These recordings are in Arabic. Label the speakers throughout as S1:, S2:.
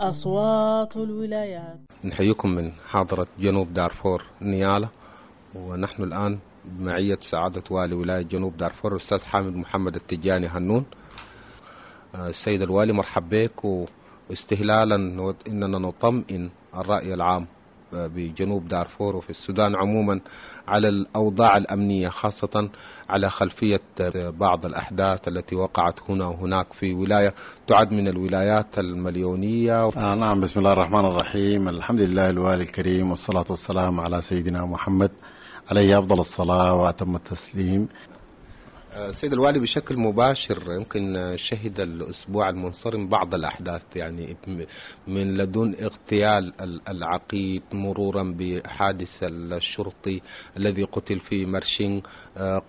S1: أصوات الولايات.
S2: نحييكم من حاضرة جنوب دارفور نيالا ونحن الآن بمعية سعادة والي ولاية جنوب دارفور الأستاذ حامد محمد التجاني هنون. السيد الوالي مرحب بك واستهلالا إننا نطمئن الرأي العام. بجنوب دارفور وفي السودان عموما على الأوضاع الأمنية خاصة على خلفية بعض الأحداث التي وقعت هنا وهناك في ولاية تعد من الولايات المليونية.
S3: آه نعم بسم الله الرحمن الرحيم. الحمد لله الوالي الكريم والصلاة والسلام على سيدنا محمد عليه أفضل الصلاة وأتم التسليم.
S2: سيد الوالي بشكل مباشر يمكن شهد الأسبوع المنصرم بعض الأحداث يعني من لدن اغتيال العقيد مرورا بحادث الشرطي الذي قتل في مرشين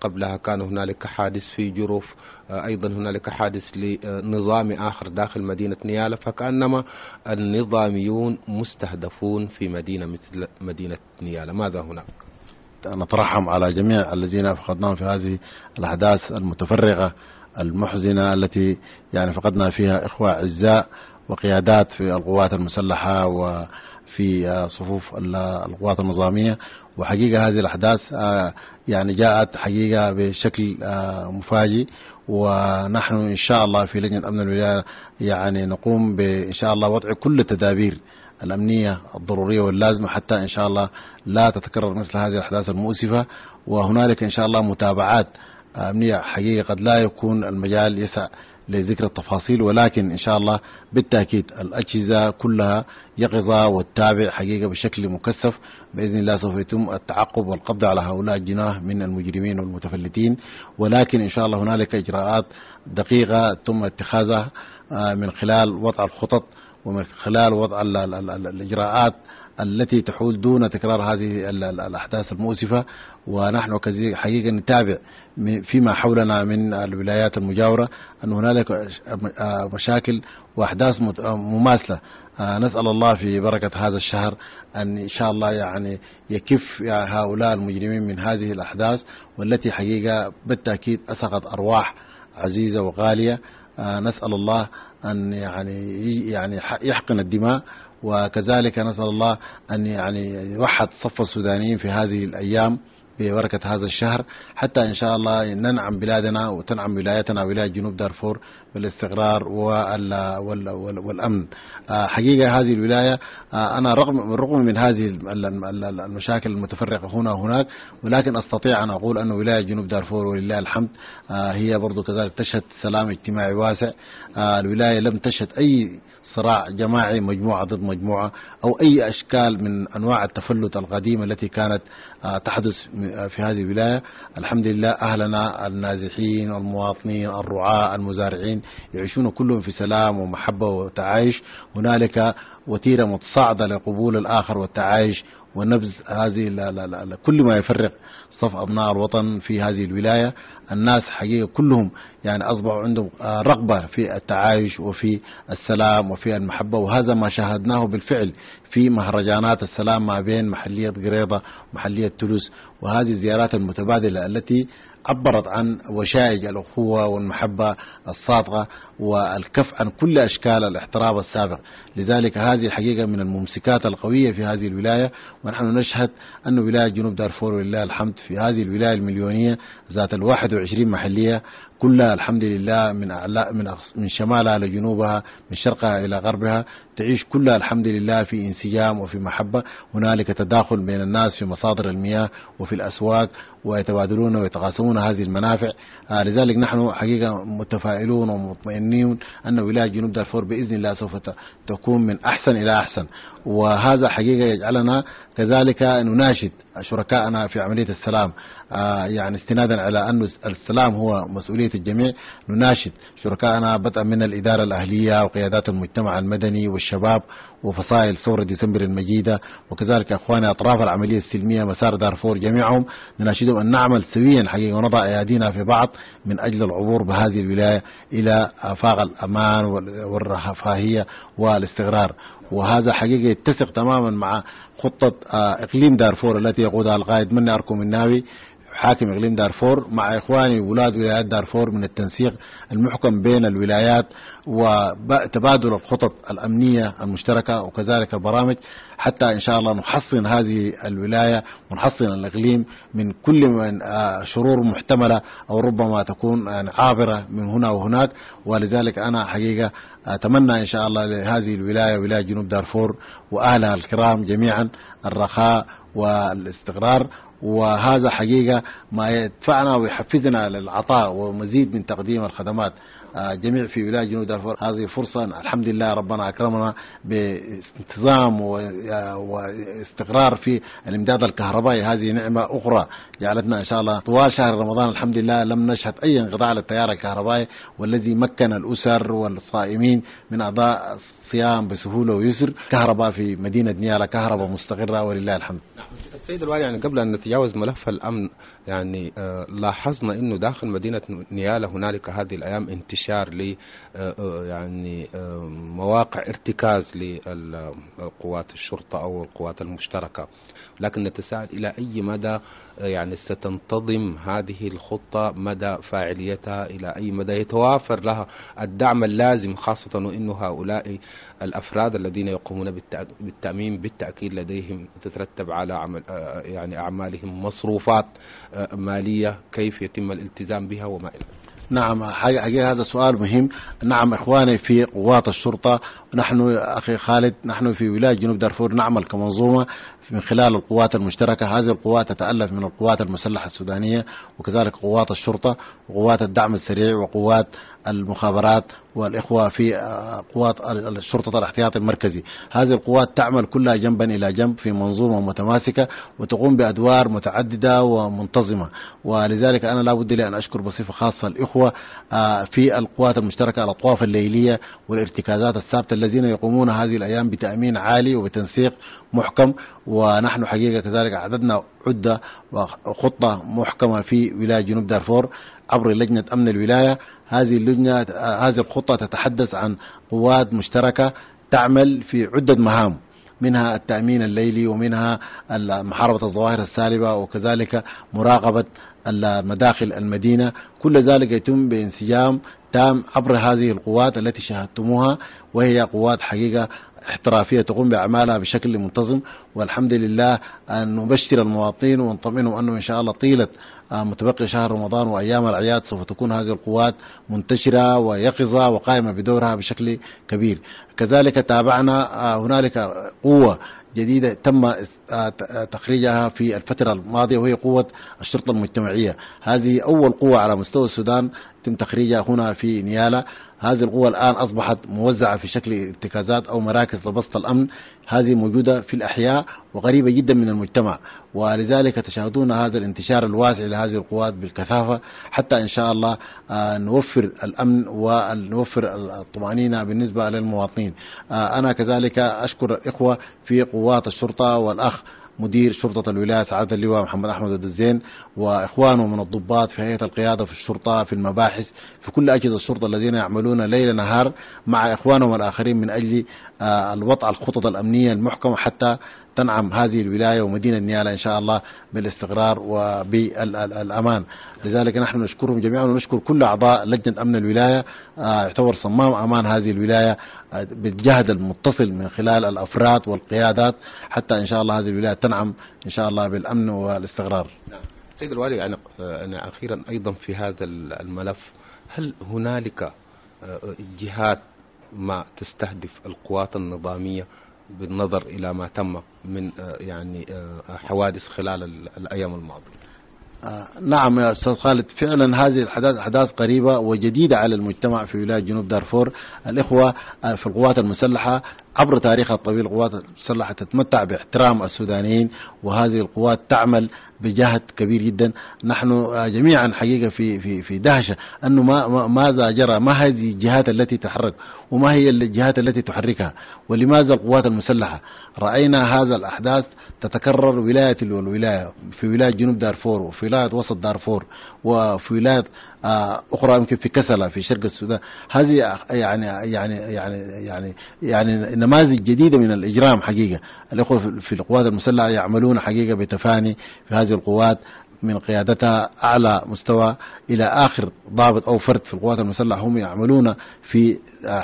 S2: قبلها كان هنالك حادث في جروف. أيضا هنالك حادث لنظام آخر داخل مدينة نيالا فكأنما النظاميون مستهدفون في مدينة مثل مدينة نيالا. ماذا هناك؟
S3: نترحم على جميع الذين فقدناهم في هذه الأحداث المتفرغة المحزنة التي يعني فقدنا فيها إخوة أعزاء وقيادات في القوات المسلحة وفي صفوف القوات النظامية. وحقيقة هذه الأحداث يعني جاءت حقيقة بشكل مفاجئ. ونحن إن شاء الله في لجنة أمن الولاية يعني نقوم بإن شاء الله وضع كل التدابير الأمنية الضرورية واللازمة حتى إن شاء الله لا تتكرر مثل هذه الأحداث المؤسفة. وهنالك إن شاء الله متابعات أمنية. حقيقة قد لا يكون المجال يسع لذكر التفاصيل ولكن إن شاء الله بالتأكيد الأجهزة كلها يقظة وتتابع حقيقة بشكل مكثف. بإذن الله سوف يتم التعقب والقبض على هؤلاء الجناه من المجرمين والمتفلتين. ولكن إن شاء الله هنالك إجراءات دقيقة تم اتخاذها من خلال وضع الخطط ومن خلال وضع ال ال ال الإجراءات التي تحول دون تكرار هذه الأحداث المؤسفة ونحن حقيقة نتابع فيما حولنا من الولايات المجاورة أن هنالك مشاكل وأحداث مماثلة. نسأل الله في بركة هذا الشهر أن إن شاء الله يعني يكف هؤلاء المجرمين من هذه الأحداث والتي حقيقة بالتأكيد أسقط أرواح عزيزة وغالية. نسأل الله أن يعني يعني يحقن الدماء وكذلك نسأل الله أن يعني يوحد صف السودانيين في هذه الأيام. ببركة هذا الشهر. حتى إن شاء الله ننعم بلادنا وتنعم ولايتنا ولاية جنوب دارفور بالاستقرار والأمن. حقيقة هذه الولاية أنا رغم بالرغم من هذه المشاكل المتفرقة هنا وهناك ولكن أستطيع أن أقول أن ولاية جنوب دارفور ولله الحمد هي برضو كذلك تشهد سلام اجتماعي واسع. الولاية لم تشهد أي صراع جماعي مجموعة ضد مجموعة أو أي أشكال من أنواع التفلت القديمة التي كانت تحدث في هذه الولاية. الحمد لله أهلنا النازحين والمواطنين الرعاة المزارعين يعيشون كلهم في سلام ومحبة وتعايش. هنالك وتيرة متصاعدة لقبول الآخر والتعايش ونبذ هذه لا لا لا كل ما يفرق صف أبناء الوطن في هذه الولاية. الناس حقيقة كلهم يعني أصبحوا عندهم رغبة في التعايش وفي السلام وفي المحبة وهذا ما شاهدناه بالفعل في مهرجانات السلام ما بين محلية قريضة ومحلية تولوس وهذه الزيارات المتبادلة التي عبرت عن وشائج الأخوة والمحبة الصادقة والكف عن كل أشكال الاحتراب السابق. لذلك هذه حقيقة من الممسكات القوية في هذه الولاية ونحن نشهد أن ولاية جنوب دارفور ولله الحمد في هذه الولاية المليونية ذات الواحد وعشرين محلية كلها الحمد لله من أعلى من من شمالها لجنوبها من شرقها إلى غربها تعيش كلها الحمد لله في انسجام وفي محبة. هنالك تداخل بين الناس في مصادر المياه وفي الأسواق ويتبادلون ويتقاسمون هذه المنافع. آه لذلك نحن حقيقة متفائلون ومطمئنين أن ولاية جنوب دارفور بإذن الله سوف تكون من أحسن إلى أحسن. وهذا حقيقة يجعلنا كذلك نناشد شركائنا في عملية السلام. آه، يعني استنادا على أن السلام هو مسؤولية الجميع. نناشد شركائنا بدءا من الإدارة الأهلية وقيادات المجتمع المدني والشباب وفصائل ثورة ديسمبر المجيدة. وكذلك أخواني أطراف العملية السلمية مسار دارفور جميعهم. نناشدهم أن نعمل سويا حقيقة ونضع أيادينا في بعض من أجل العبور بهذه الولاية إلى آفاق الأمان والرفاهية والاستقرار. وهذا حقيقة يتسق تماما مع خطة آه، إقليم دارفور التي يقودها القائد مني أركم الناوي حاكم إقليم دارفور مع إخواني ولاد ولايات دارفور من التنسيق المحكم بين الولايات وتبادل الخطط الأمنية المشتركة وكذلك البرامج حتى إن شاء الله نحصن هذه الولاية ونحصن الإقليم من كل من آه، شرور محتملة أو ربما تكون يعني عابرة من هنا وهناك. ولذلك أنا حقيقة أتمنى إن شاء الله لهذه الولاية ولاية جنوب دارفور وأهلها الكرام جميعا الرخاء والاستقرار وهذا حقيقة ما يدفعنا ويحفزنا للعطاء ومزيد من تقديم الخدمات. آه، جميع في ولاية جنوب دارفور هذه فرصة. الحمد لله ربنا أكرمنا بانتظام واستقرار في الإمداد الكهربائي. هذه نعمة أخرى جعلتنا إن شاء الله طوال شهر رمضان الحمد لله لم نشهد أي انقطاع للتيار الكهربائي والذي مكن الأسر والصائمين من أداء الصيام بسهولة ويسر كهرباء في مدينة نيالا كهرباء مستقرة ولله الحمد
S2: نعم. السيد الوالي يعني قبل أن نتجاوز ملف الأمن يعني آه لاحظنا أنه داخل مدينة نيالا هنالك هذه الأيام انتشار ل آه, آه، يعني آه مواقع ارتكاز لقوات الشرطة أو القوات المشتركة لكن نتساءل إلى أي مدى يعني ستنتظم هذه الخطة مدى فاعليتها إلى أي مدى يتوافر لها الدعم اللازم خاصة وأنه هؤلاء الأفراد الذين يقومون بالتأمين بالتأكيد لديهم تترتب على عمل يعني أعمالهم مصروفات آه، مالية كيف يتم الالتزام بها وما إلى
S3: نعم حقيقة هذا سؤال مهم. نعم إخواني في قوات الشرطة نحن أخي خالد نحن في ولاية جنوب دارفور نعمل كمنظومة من خلال القوات المشتركة. هذه القوات تتألف من القوات المسلحة السودانية وكذلك قوات الشرطة وقوات الدعم السريع وقوات المخابرات والإخوة في آه، قوات الشرطة الاحتياطي المركزي. هذه القوات تعمل كلها جنبا إلى جنب في منظومة متماسكة وتقوم بأدوار متعددة ومنتظمة. ولذلك أنا لا بد لي أن أشكر بصفة خاصة الإخوة آه، في القوات المشتركة الأطواف الليلية والارتكازات الثابتة الذين يقومون هذه الأيام بتأمين عالي وبتنسيق محكم ونحن حقيقة كذلك عددنا عدة وخطة محكمة في ولاية جنوب دارفور عبر لجنة أمن الولاية. هذه اللجنة هذه الخطة تتحدث عن قوات مشتركة تعمل في عدة مهام منها التأمين الليلي ومنها محاربة الظواهر السالبة وكذلك مراقبة مداخل المدينة. كل ذلك يتم بانسجام تام عبر هذه القوات التي شاهدتموها وهي قوات حقيقة احترافية تقوم بأعمالها بشكل منتظم. والحمد لله أن نبشر المواطنين ونطمئنهم أنه إن شاء الله طيلة آه، متبقي شهر رمضان وأيام الأعياد سوف تكون هذه القوات منتشرة ويقظة وقائمة بدورها بشكل كبير. كذلك تابعنا آه، هنالك قوة جديدة تم آه، تخريجها في الفترة الماضية وهي قوة الشرطة المجتمعية. هذه أول قوة على مستوى السودان تم تخريجها هنا في نيالا. هذه القوة الآن أصبحت موزعة في شكل ارتكازات أو مراكز لبسط الأمن. هذه موجودة في الأحياء وقريبة جدا من المجتمع. ولذلك تشاهدون هذا الانتشار الواسع لهذه القوات بالكثافة حتى إن شاء الله آه، نوفر الأمن ونوفر الطمأنينة بالنسبة للمواطنين. آه، أنا كذلك أشكر الإخوة في قوات الشرطة والأخ مدير شرطة الولاية سعادة اللواء محمد أحمد الدزين وإخوانه من الضباط في هيئة القيادة في الشرطة في المباحث في كل أجهزة الشرطة الذين يعملون ليل نهار مع إخوانهم الآخرين من أجل آه، الوضع الخطط الأمنية المحكمة حتى تنعم هذه الولاية ومدينة نيالا إن شاء الله بالاستقرار وبالأمان. لذلك نحن نشكرهم جميعا ونشكر كل أعضاء لجنة أمن الولاية آه، يعتبر صمام أمان هذه الولاية آه، بالجهد المتصل من خلال الأفراد والقيادات حتى إن شاء الله هذه الولاية تنعم إن شاء الله بالأمن والاستقرار.
S2: نعم. سيد الوالي يعني أنا أخيرا أيضا في هذا الملف هل هنالك جهات ما تستهدف القوات النظامية بالنظر إلى ما تم من آه، يعني آه، حوادث خلال الأيام الماضية؟
S3: آه نعم يا أستاذ خالد فعلا هذه الحداث أحداث قريبة وجديدة على المجتمع في ولاية جنوب دارفور. الإخوة آه في القوات المسلحة عبر تاريخها الطويل القوات المسلحة تتمتع باحترام السودانيين وهذه القوات تعمل بجهد كبير جدا. نحن جميعا حقيقة في في في دهشة أنه ما ماذا جرى ما هذه الجهات التي تحرك وما هي الجهات التي تحركها ولماذا القوات المسلحة؟ رأينا هذا الأحداث تتكرر ولاية والولاية في ولاية جنوب دارفور وفي ولاية وسط دارفور وفي ولايات آه، أخرى يمكن في كسلة في شرق السودان. هذه يعني يعني يعني يعني يعني نماذج جديدة من الإجرام حقيقة. الأخوة في القوات المسلحة يعملون حقيقة بتفاني في هذه القوات من قيادتها أعلى مستوى إلى آخر ضابط أو فرد في القوات المسلحة. هم يعملون في آه،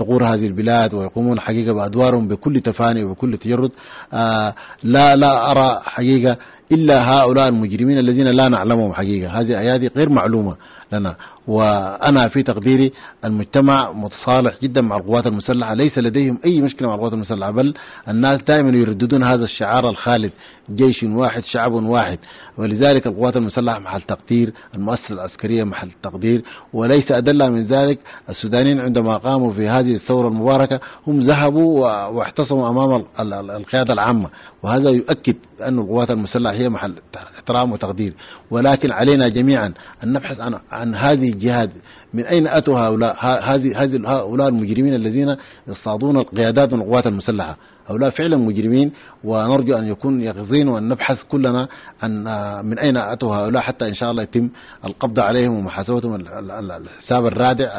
S3: ثغور هذه البلاد ويقومون حقيقة بأدوارهم بكل تفاني وبكل تجرد. آه لا لا أرى حقيقة إلا هؤلاء المجرمين الذين لا نعلمهم حقيقة. هذه هذه غير معلومة لنا. وأنا في تقديري المجتمع متصالح جدا مع القوات المسلحة. ليس لديهم أي مشكلة مع القوات المسلحة بل الناس دائما يرددون هذا الشعار الخالد جيش واحد شعب واحد. ولذلك القوات المسلحة محل تقدير المؤسسة العسكرية محل تقدير. وليس أدل من ذلك السودانيين عندما قاموا في هذه الثورة المباركة هم ذهبوا واحتصموا أمام القيادة العامة. وهذا يؤكد أن القوات المسلحة هي محل احترام وتقدير. ولكن علينا جميعا أن نبحث عن, عن هذه الجهاد. من أين أتوا هؤلاء؟ هذه هذه هؤلاء المجرمين الذين يصطادون القيادات من القوات المسلحة؟ هؤلاء فعلا مجرمين ونرجو أن يكون يقظين وأن نبحث كلنا عن من أين أتوا هؤلاء حتى إن شاء الله يتم القبض عليهم ومحاسبتهم الحساب الرادع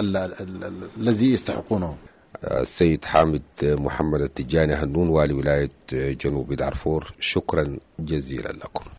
S3: الذي يستحقونه.
S2: السيد حامد محمد التجاني هنون والي ولاية جنوب دارفور شكرا جزيلا لكم.